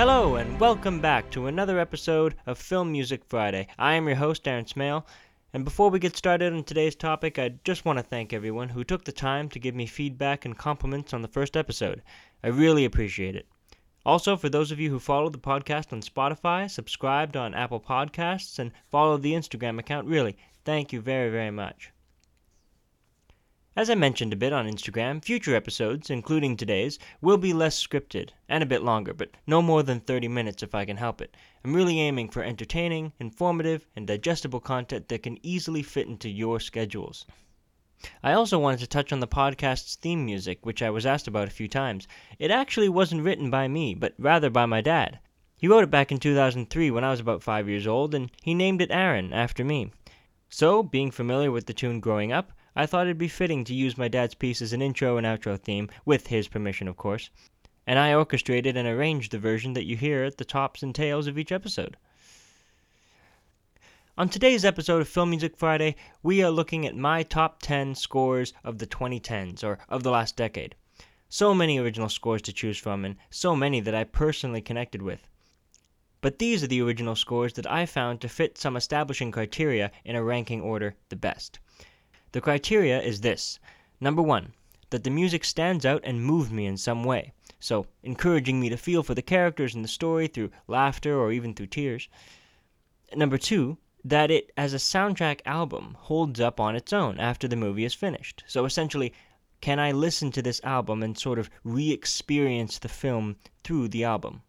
Hello, and welcome back to another episode of Film Music Friday. I am your host, Aaron Smale, and before we get started on today's topic, I just want to thank everyone who took the time to give me feedback and compliments on the first episode. I really appreciate it. Also, for those of you who follow the podcast on Spotify, subscribed on Apple Podcasts, and follow the Instagram account, really, thank you very, very much. As I mentioned a bit on Instagram, future episodes, including today's, will be less scripted and a bit longer, but no more than 30 minutes if I can help it. I'm really aiming for entertaining, informative, and digestible content that can easily fit into your schedules. I also wanted to touch on the podcast's theme music, which I was asked about a few times. It actually wasn't written by me, but rather by my dad. He wrote it back in 2003 when I was about 5 years old, and he named it Aaron after me. So, being familiar with the tune growing up, I thought it'd be fitting to use my dad's piece as an intro and outro theme, with his permission, of course. And I orchestrated and arranged the version that you hear at the tops and tails of each episode. On today's episode of Film Music Friday, we are looking at my top 10 scores of the 2010s, or of the last decade. So many original scores to choose from, and so many that I personally connected with. But these are the original scores that I found to fit some establishing criteria in a ranking order the best. The criteria is this number one, that the music stands out and moved me in some way, so encouraging me to feel for the characters in the story through laughter or even through tears. Number two, that it, as a soundtrack album, holds up on its own after the movie is finished. So essentially, can I listen to this album and sort of re experience the film through the album?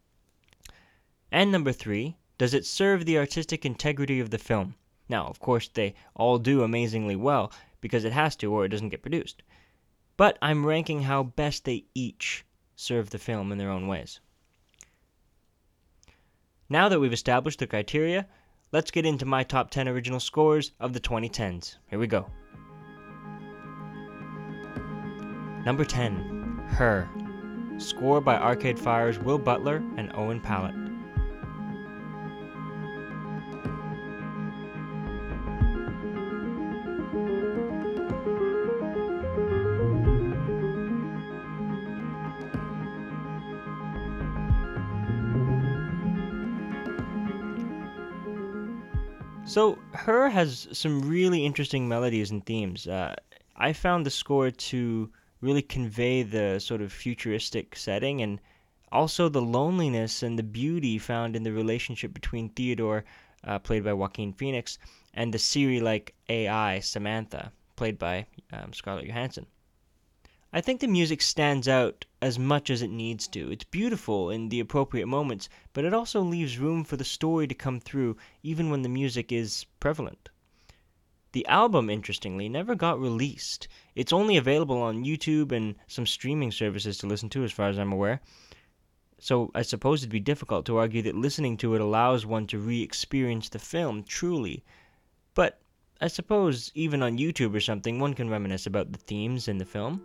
And number three, does it serve the artistic integrity of the film? Now, of course, they all do amazingly well, because it has to or it doesn't get produced. But I'm ranking how best they each serve the film in their own ways. Now that we've established the criteria, let's get into my top 10 original scores of the 2010s. Here we go. Number 10, Her. Score by Arcade Fire's Will Butler and Owen Pallett. So, Her has some really interesting melodies and themes. Uh, I found the score to really convey the sort of futuristic setting and also the loneliness and the beauty found in the relationship between Theodore, uh, played by Joaquin Phoenix, and the Siri like AI, Samantha, played by um, Scarlett Johansson. I think the music stands out as much as it needs to. It's beautiful in the appropriate moments, but it also leaves room for the story to come through even when the music is prevalent. The album, interestingly, never got released. It's only available on YouTube and some streaming services to listen to, as far as I'm aware. So I suppose it'd be difficult to argue that listening to it allows one to re experience the film truly. But I suppose even on YouTube or something, one can reminisce about the themes in the film.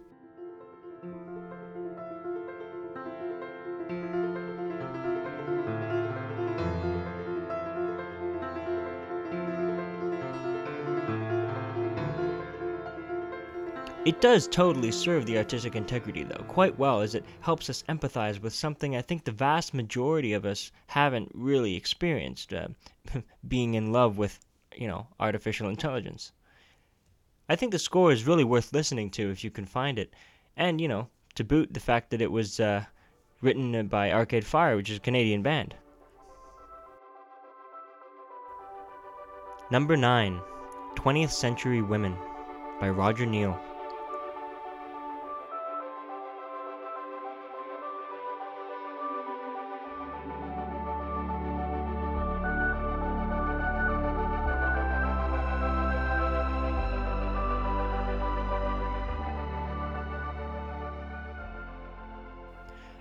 It does totally serve the artistic integrity, though, quite well, as it helps us empathize with something I think the vast majority of us haven't really experienced uh, being in love with, you know, artificial intelligence. I think the score is really worth listening to if you can find it, and, you know, to boot the fact that it was uh, written by Arcade Fire, which is a Canadian band. Number 9 20th Century Women by Roger Neill.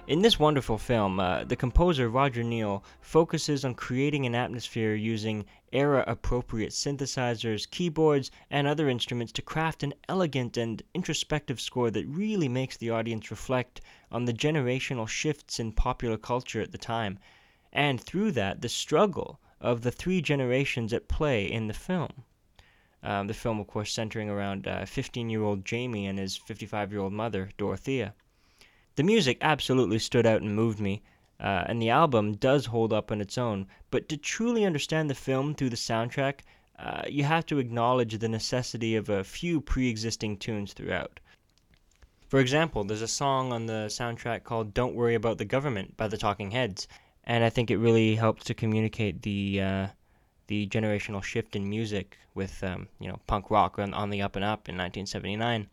In this wonderful film, uh, the composer Roger Neill focuses on creating an atmosphere using era appropriate synthesizers, keyboards, and other instruments to craft an elegant and introspective score that really makes the audience reflect on the generational shifts in popular culture at the time, and through that, the struggle of the three generations at play in the film. Um, the film, of course, centering around 15 uh, year old Jamie and his 55 year old mother, Dorothea. The music absolutely stood out and moved me. uh, and the album does hold up on its own. But to truly understand the film through the soundtrack, uh, you have to acknowledge the necessity of a few pre existing tunes throughout. For example, there's a song on the soundtrack called Don't Worry About the Government by the Talking Heads, and I think it really helps to communicate the. Uh, the generational shift in music with um, you know punk rock on, on the up and up in 1979.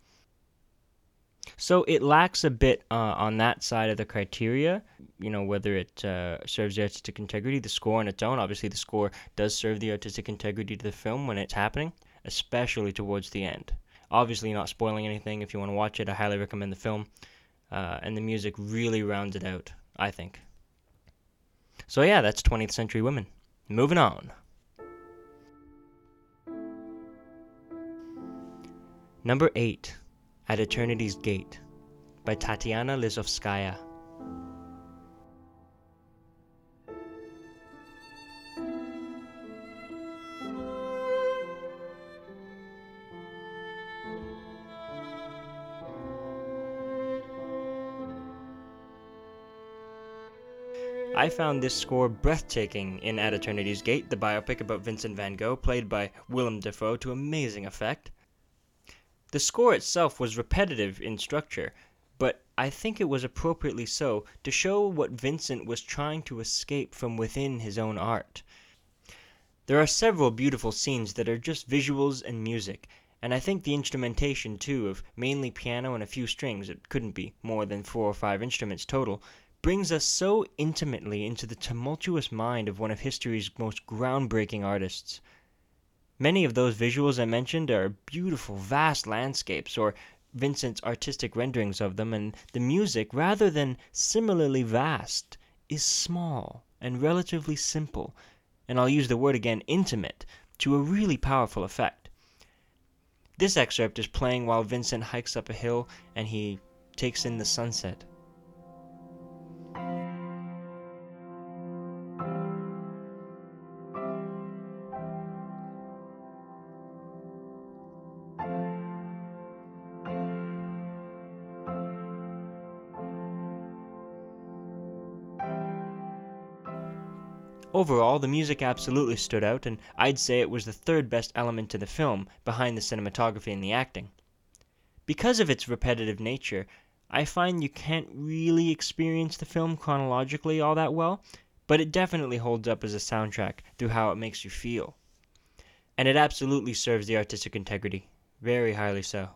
So it lacks a bit uh, on that side of the criteria, you know, whether it uh, serves the artistic integrity, the score on its own. Obviously, the score does serve the artistic integrity to the film when it's happening, especially towards the end. Obviously, not spoiling anything. If you want to watch it, I highly recommend the film. Uh, and the music really rounds it out, I think. So, yeah, that's 20th Century Women. Moving on. Number 8 At Eternity's Gate by Tatiana Lisovskaya. I found this score breathtaking in At Eternity's Gate, the biopic about Vincent van Gogh, played by Willem Dafoe to amazing effect. The score itself was repetitive in structure, but I think it was appropriately so to show what Vincent was trying to escape from within his own art. There are several beautiful scenes that are just visuals and music, and I think the instrumentation, too, of mainly piano and a few strings it couldn't be more than four or five instruments total brings us so intimately into the tumultuous mind of one of history's most groundbreaking artists. Many of those visuals I mentioned are beautiful, vast landscapes, or Vincent's artistic renderings of them, and the music, rather than similarly vast, is small and relatively simple, and I'll use the word again, intimate, to a really powerful effect. This excerpt is playing while Vincent hikes up a hill and he takes in the sunset. Overall, the music absolutely stood out, and I'd say it was the third best element to the film, behind the cinematography and the acting. Because of its repetitive nature, I find you can't really experience the film chronologically all that well, but it definitely holds up as a soundtrack through how it makes you feel. And it absolutely serves the artistic integrity, very highly so.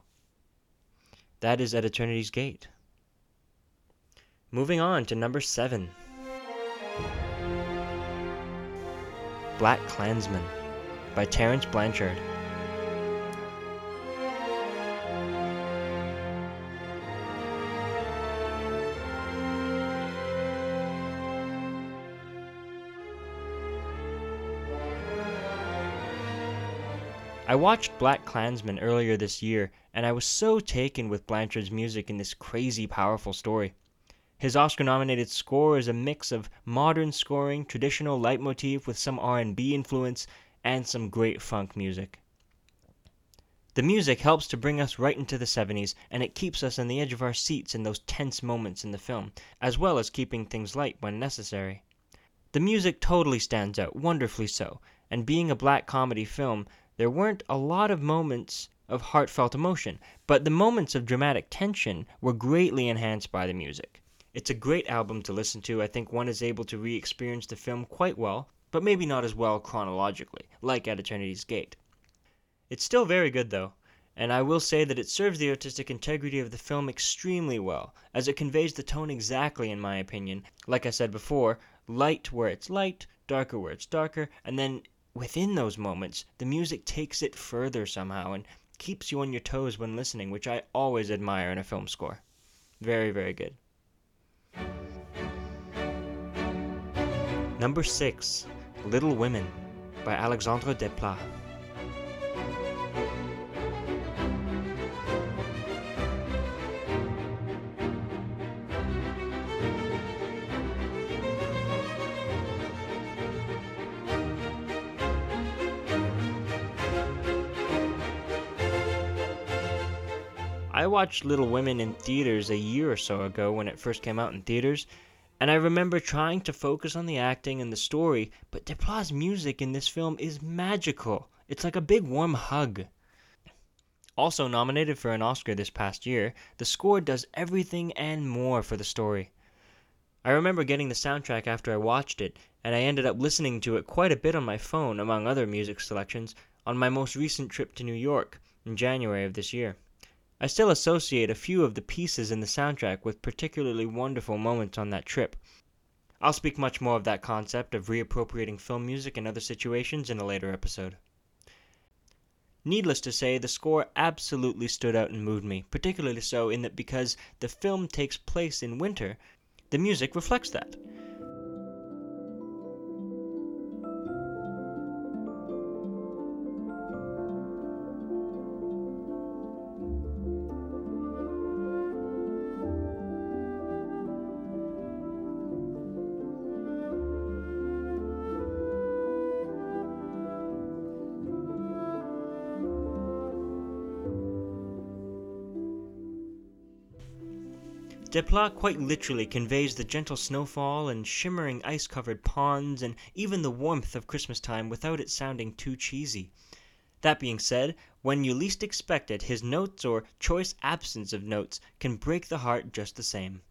That is At Eternity's Gate. Moving on to number 7. Black Klansman by Terence Blanchard. I watched Black Klansman earlier this year, and I was so taken with Blanchard's music in this crazy, powerful story. His Oscar-nominated score is a mix of modern scoring, traditional leitmotif with some R&B influence, and some great funk music. The music helps to bring us right into the 70s, and it keeps us on the edge of our seats in those tense moments in the film, as well as keeping things light when necessary. The music totally stands out, wonderfully so, and being a black comedy film, there weren't a lot of moments of heartfelt emotion, but the moments of dramatic tension were greatly enhanced by the music. It's a great album to listen to. I think one is able to re experience the film quite well, but maybe not as well chronologically, like At Eternity's Gate. It's still very good, though, and I will say that it serves the artistic integrity of the film extremely well, as it conveys the tone exactly, in my opinion. Like I said before, light where it's light, darker where it's darker, and then within those moments, the music takes it further somehow and keeps you on your toes when listening, which I always admire in a film score. Very, very good. Number 6 Little Women by Alexandre Desplat. I watched Little Women in theaters a year or so ago when it first came out in theaters, And I remember trying to focus on the acting and the story, but Desplat's music in this film is magical. It's like a big warm hug. Also nominated for an Oscar this past year, the score does everything and more for the story. I remember getting the soundtrack after I watched it, and I ended up listening to it quite a bit on my phone, among other music selections, on my most recent trip to New York in January of this year. I still associate a few of the pieces in the soundtrack with particularly wonderful moments on that trip. I'll speak much more of that concept of reappropriating film music in other situations in a later episode. Needless to say, the score absolutely stood out and moved me, particularly so in that because the film takes place in winter, the music reflects that. Desplat quite literally conveys the gentle snowfall and shimmering ice covered ponds and even the warmth of Christmas time without it sounding too cheesy. That being said, when you least expect it, his notes or choice absence of notes can break the heart just the same.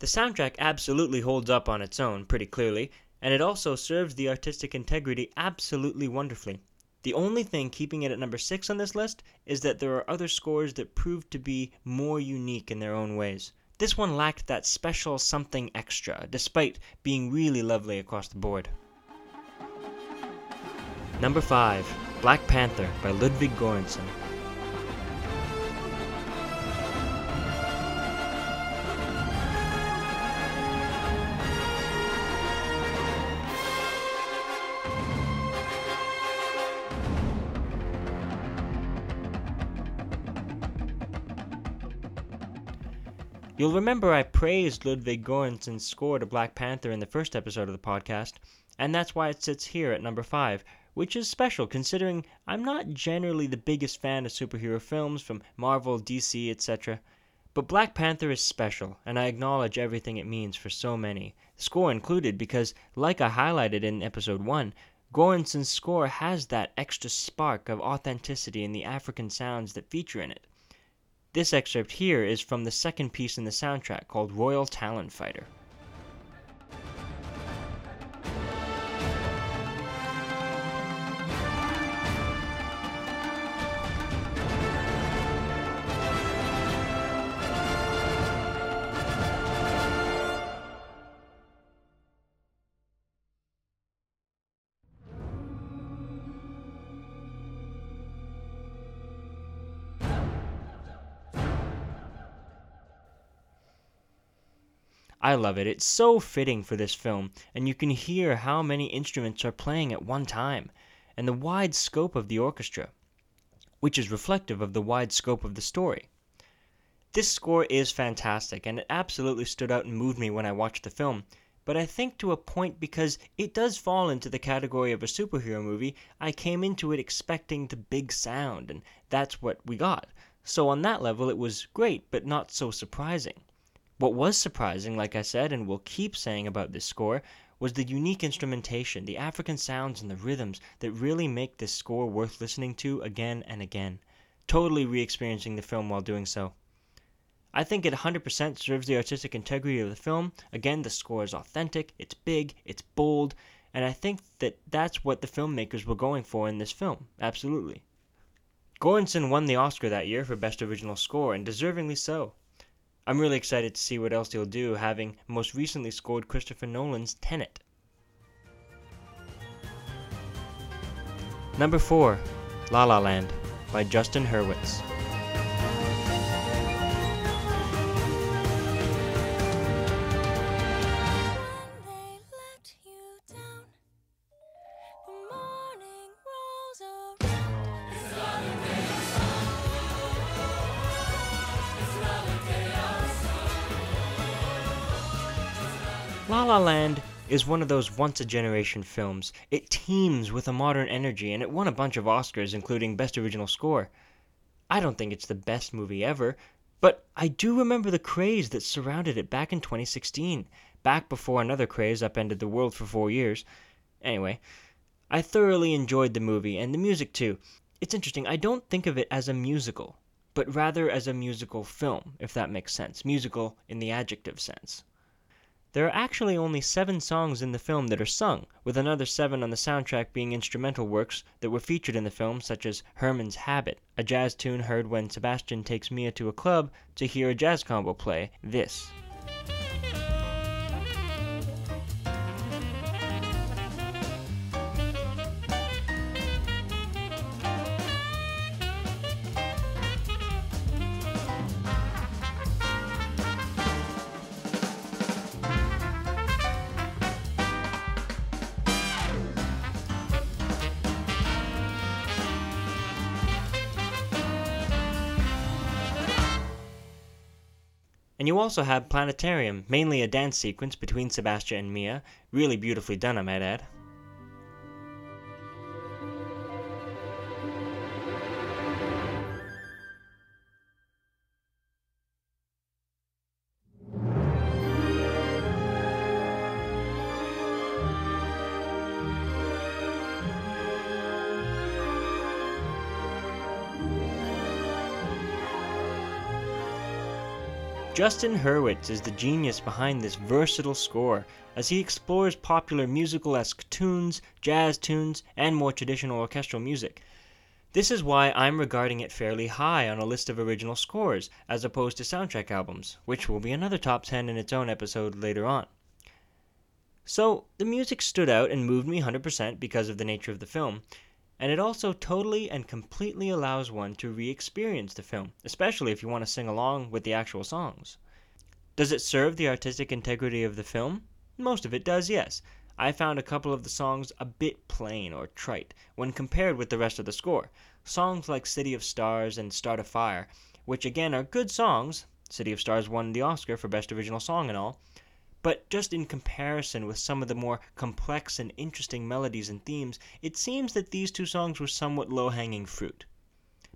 The soundtrack absolutely holds up on its own, pretty clearly, and it also serves the artistic integrity absolutely wonderfully. The only thing keeping it at number 6 on this list is that there are other scores that proved to be more unique in their own ways. This one lacked that special something extra, despite being really lovely across the board. Number 5 Black Panther by Ludwig Göransson. You'll remember I praised Ludwig Göransson's score to Black Panther in the first episode of the podcast, and that's why it sits here at number 5, which is special considering I'm not generally the biggest fan of superhero films from Marvel, DC, etc. But Black Panther is special, and I acknowledge everything it means for so many, score included, because, like I highlighted in episode 1, Göransson's score has that extra spark of authenticity in the African sounds that feature in it. This excerpt here is from the second piece in the soundtrack called Royal Talon Fighter. I love it. It's so fitting for this film, and you can hear how many instruments are playing at one time, and the wide scope of the orchestra, which is reflective of the wide scope of the story. This score is fantastic, and it absolutely stood out and moved me when I watched the film, but I think to a point because it does fall into the category of a superhero movie, I came into it expecting the big sound, and that's what we got. So on that level, it was great, but not so surprising. What was surprising, like I said, and will keep saying about this score, was the unique instrumentation, the African sounds and the rhythms that really make this score worth listening to again and again, totally re experiencing the film while doing so. I think it 100% serves the artistic integrity of the film. Again, the score is authentic, it's big, it's bold, and I think that that's what the filmmakers were going for in this film. Absolutely. Göransson won the Oscar that year for Best Original Score, and deservingly so. I'm really excited to see what else he'll do, having most recently scored Christopher Nolan's Tenet. Number 4 La La Land by Justin Hurwitz. Is one of those once a generation films. It teems with a modern energy and it won a bunch of Oscars, including Best Original Score. I don't think it's the best movie ever, But I do remember the craze that surrounded it back in 2016, back before another craze upended the world for four years. Anyway, I thoroughly enjoyed the movie and the music too. It's interesting, I don't think of it as a musical, but rather as a musical film, if that makes sense. Musical in the adjective sense. There are actually only seven songs in the film that are sung, with another seven on the soundtrack being instrumental works that were featured in the film, such as Herman's Habit, a jazz tune heard when Sebastian takes Mia to a club to hear a jazz combo play this. And you also have Planetarium, mainly a dance sequence between Sebastian and Mia, really beautifully done, I might add. Justin Hurwitz is the genius behind this versatile score, as he explores popular musical-esque tunes, jazz tunes, and more traditional orchestral music. This is why I'm regarding it fairly high on a list of original scores, as opposed to soundtrack albums, which will be another top 10 in its own episode later on. So, the music stood out and moved me 100% because of the nature of the film, and it also totally and completely allows one to re experience the film, especially if you want to sing along with the actual songs. Does it serve the artistic integrity of the film? Most of it does, yes. I found a couple of the songs a bit plain or trite when compared with the rest of the score. Songs like City of Stars and Start a Fire, which again are good songs. City of Stars won the Oscar for Best Original Song and all, but just in comparison with some of the more complex and interesting melodies and themes, it seems that these two songs were somewhat low hanging fruit.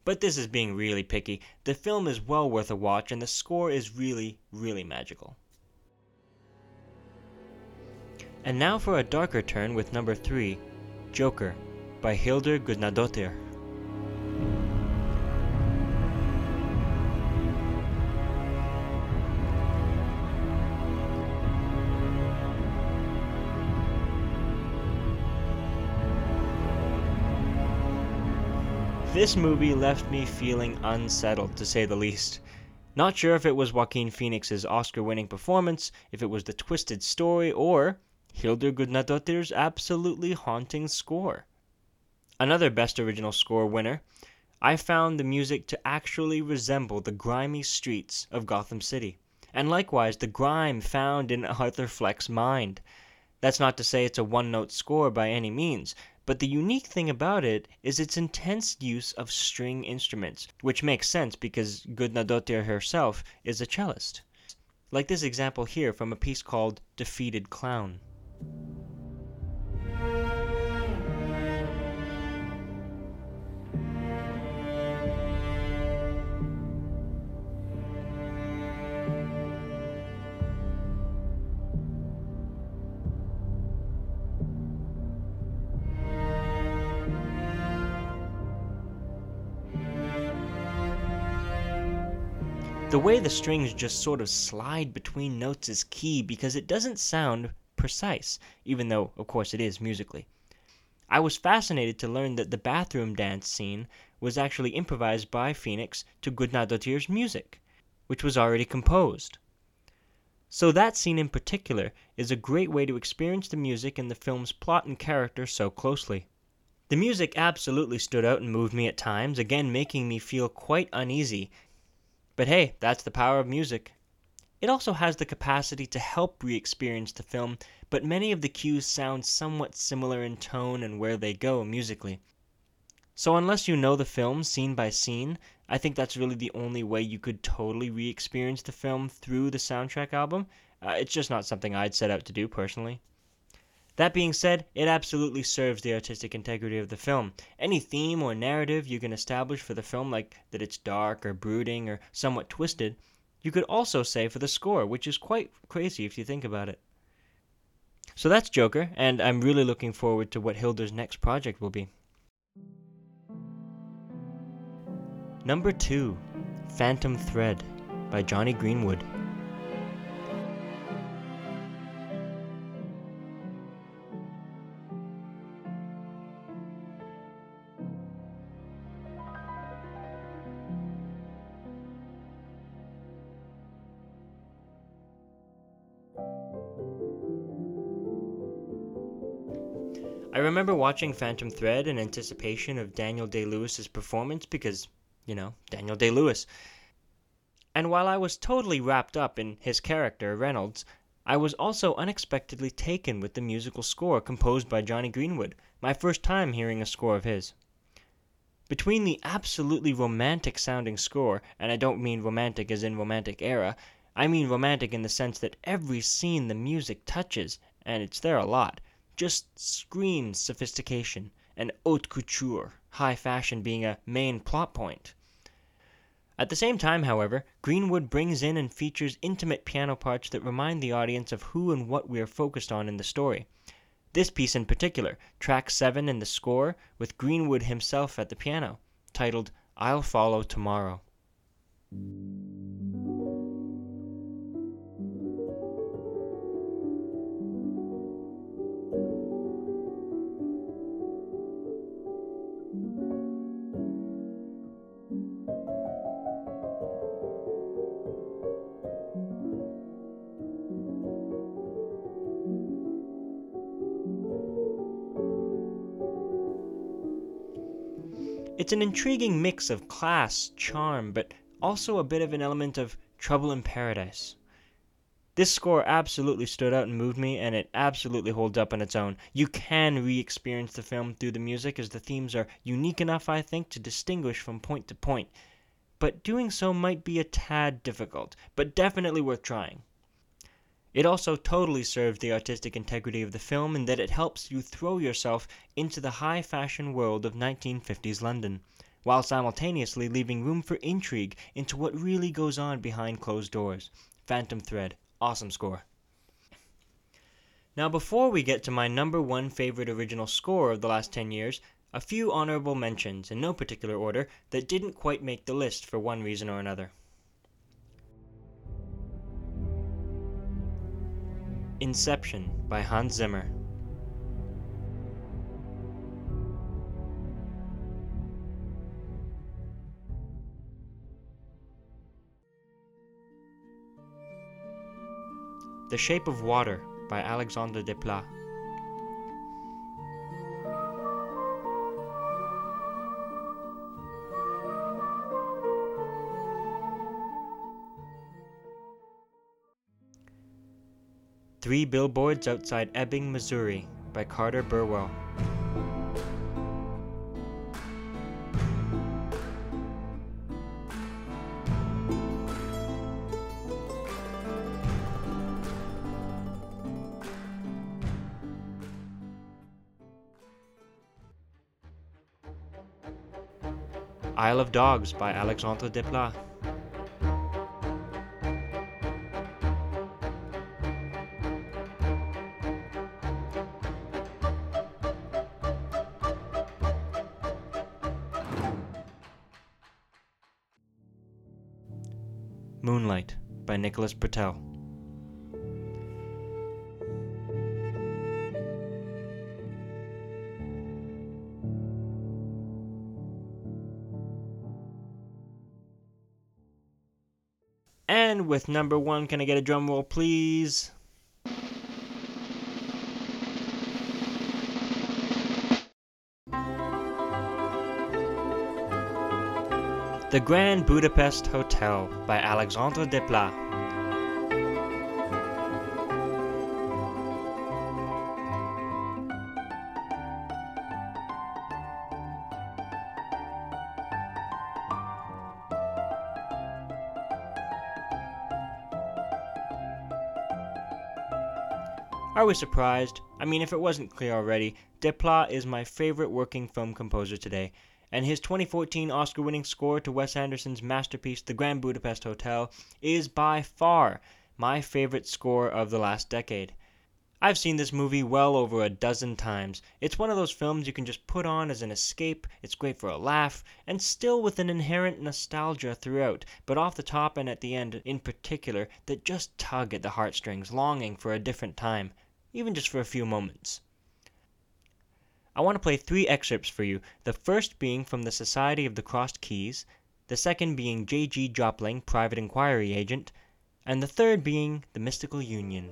But this is being really picky. The film is well worth a watch, and the score is really, really magical. And now for a darker turn with number 3, Joker, by Hildur Guðnadóttir. This movie left me feeling unsettled, to say the least. Not sure if it was Joaquin Phoenix's Oscar winning performance, if it was the twisted story, or Hildur Guðnadóttir's absolutely haunting score. Another Best Original Score winner, I found the music to actually resemble the grimy streets of Gotham City, and likewise the grime found in Arthur Fleck's mind. That's not to say it's a one note score by any means, but the unique thing about it is its intense use of string instruments, which makes sense because Guðnadóttir herself is a cellist. Like this example here from a piece called Defeated Clown. The way the strings just sort of slide between notes is key because it doesn't sound precise, even though, of course, it is musically. I was fascinated to learn that the bathroom dance scene was actually improvised by Phoenix to Guðnadóttir's music, which was already composed. So that scene in particular is a great way to experience the music and the film's plot and character so closely. The music absolutely stood out and moved me at times, again making me feel quite uneasy but hey, that's the power of music. It also has the capacity to help re experience the film, but many of the cues sound somewhat similar in tone and where they go musically. So, unless you know the film scene by scene, I think that's really the only way you could totally re experience the film through the soundtrack album. Uh, it's just not something I'd set out to do personally. That being said, it absolutely serves the artistic integrity of the film. Any theme or narrative you can establish for the film, like that it's dark or brooding or somewhat twisted, you could also say for the score, which is quite crazy if you think about it. So that's Joker, and I'm really looking forward to what Hildur's next project will be. Number 2 Phantom Thread by Jonny Greenwood. I remember watching Phantom Thread in anticipation of Daniel Day Lewis's performance because, you know, Daniel Day Lewis. And while I was totally wrapped up in his character, Reynolds, I was also unexpectedly taken with the musical score composed by Jonny Greenwood, my first time hearing a score of his. Between the absolutely romantic sounding score, and I don't mean romantic as in romantic era, I mean romantic in the sense that every scene the music touches, and it's there a lot, just screams sophistication and haute couture, high fashion being a main plot point. At the same time, however, Greenwood brings in and features intimate piano parts that remind the audience of who and what we are focused on in the story. This piece in particular, track 7 in the score, with Greenwood himself at the piano, titled I'll Follow Tomorrow. It's an intriguing mix of class, charm, but also a bit of an element of trouble in paradise. This score absolutely stood out and moved me, and it absolutely holds up on its own. You can re experience the film through the music, as the themes are unique enough, I think, to distinguish from point to point. But doing so might be a tad difficult, but definitely worth trying. It also totally serves the artistic integrity of the film in that it helps you throw yourself into the high fashion world of 1950s London, while simultaneously leaving room for intrigue into what really goes on behind closed doors. Phantom Thread, awesome score. Now, before we get to my number one favorite original score of the last 10 years, a few honorable mentions, in no particular order, that didn't quite make the list for one reason or another. Inception by Hans Zimmer. The Shape of Water by Alexandre Desplat. Three Billboards Outside Ebbing, Missouri by Carter Burwell. Isle of Dogs by Alexandre Desplat. Nicholas Britell. And with number one, can I get a drum roll, please? The Grand Budapest Hotel by Alexandre Desplat. We surprised? I mean, if it wasn't clear already, Desplat is my favorite working film composer today, and his 2014 Oscar winning score to Wes Anderson's masterpiece, The Grand Budapest Hotel, is by far my favorite score of the last decade. I've seen this movie well over a dozen times. It's one of those films you can just put on as an escape, it's great for a laugh, and still with an inherent nostalgia throughout, but off the top and at the end in particular, that just tug at the heartstrings, longing for a different time, even just for a few moments. I want to play three excerpts for you, the first being from the Society of the Crossed Keys, the second being J.G. Jopling, Private Inquiry Agent, and the third being The Mystical Union.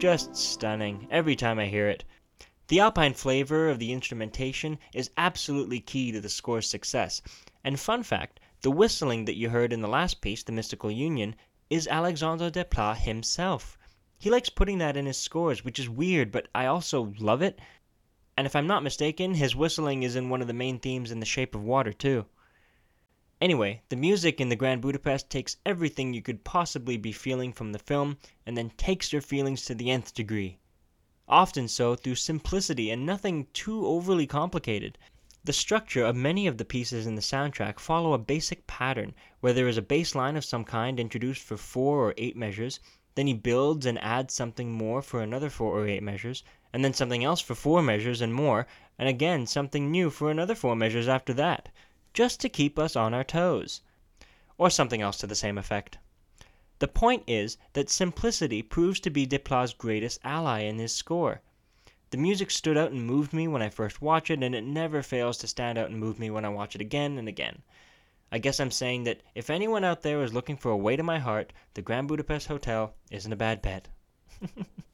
Just stunning every time I hear it. The Alpine flavor of the instrumentation is absolutely key to the score's success. And fun fact, the whistling that you heard in the last piece, The Mystical Union, is Alexandre Desplat himself. He likes putting that in his scores, which is weird, but I also love it. And if I'm not mistaken, his whistling is in one of the main themes in The Shape of Water, too. Anyway, the music in the Grand Budapest takes everything you could possibly be feeling from the film and then takes your feelings to the nth degree. Often so through simplicity and nothing too overly complicated. The structure of many of the pieces in the soundtrack follow a basic pattern where there is a bass line of some kind introduced for four or eight measures, then he builds and adds something more for another four or eight measures, and then something else for four measures and more, and again something new for another four measures after that just to keep us on our toes. Or something else to the same effect. The point is that simplicity proves to be Desplat's greatest ally in his score. The music stood out and moved me when I first watched it, and it never fails to stand out and move me when I watch it again and again. I guess I'm saying that if anyone out there is looking for a way to my heart, the Grand Budapest Hotel isn't a bad bet.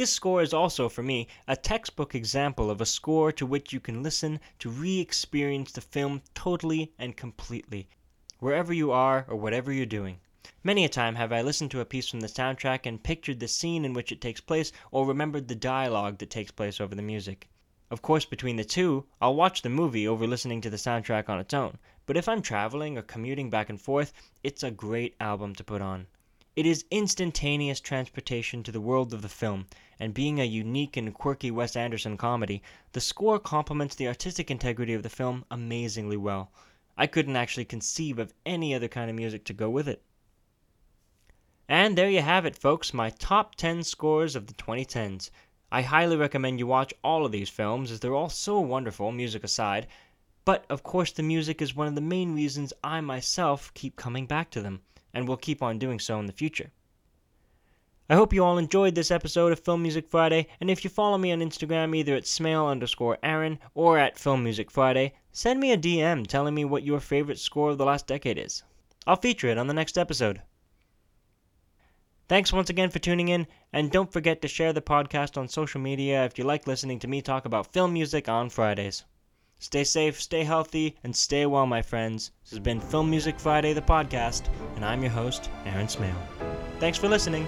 This score is also, for me, a textbook example of a score to which you can listen to re experience the film totally and completely, wherever you are or whatever you're doing. Many a time have I listened to a piece from the soundtrack and pictured the scene in which it takes place or remembered the dialogue that takes place over the music. Of course, between the two, I'll watch the movie over listening to the soundtrack on its own, but if I'm traveling or commuting back and forth, it's a great album to put on. It is instantaneous transportation to the world of the film, and being a unique and quirky Wes Anderson comedy, the score complements the artistic integrity of the film amazingly well. I couldn't actually conceive of any other kind of music to go with it. And there you have it, folks, my top 10 scores of the 2010s. I highly recommend you watch all of these films as they're all so wonderful, music aside. But of course, the music is one of the main reasons I myself keep coming back to them, and will keep on doing so in the future. I hope you all enjoyed this episode of Film Music Friday, and if you follow me on Instagram either at Smale underscore Aaron or at Film Music Friday, send me a DM telling me what your favorite score of the last decade is. I'll feature it on the next episode. Thanks once again for tuning in, and don't forget to share the podcast on social media if you like listening to me talk about film music on Fridays. Stay safe, stay healthy, and stay well, my friends. This has been Film Music Friday, the podcast, and I'm your host, Aaron Smale. Thanks for listening.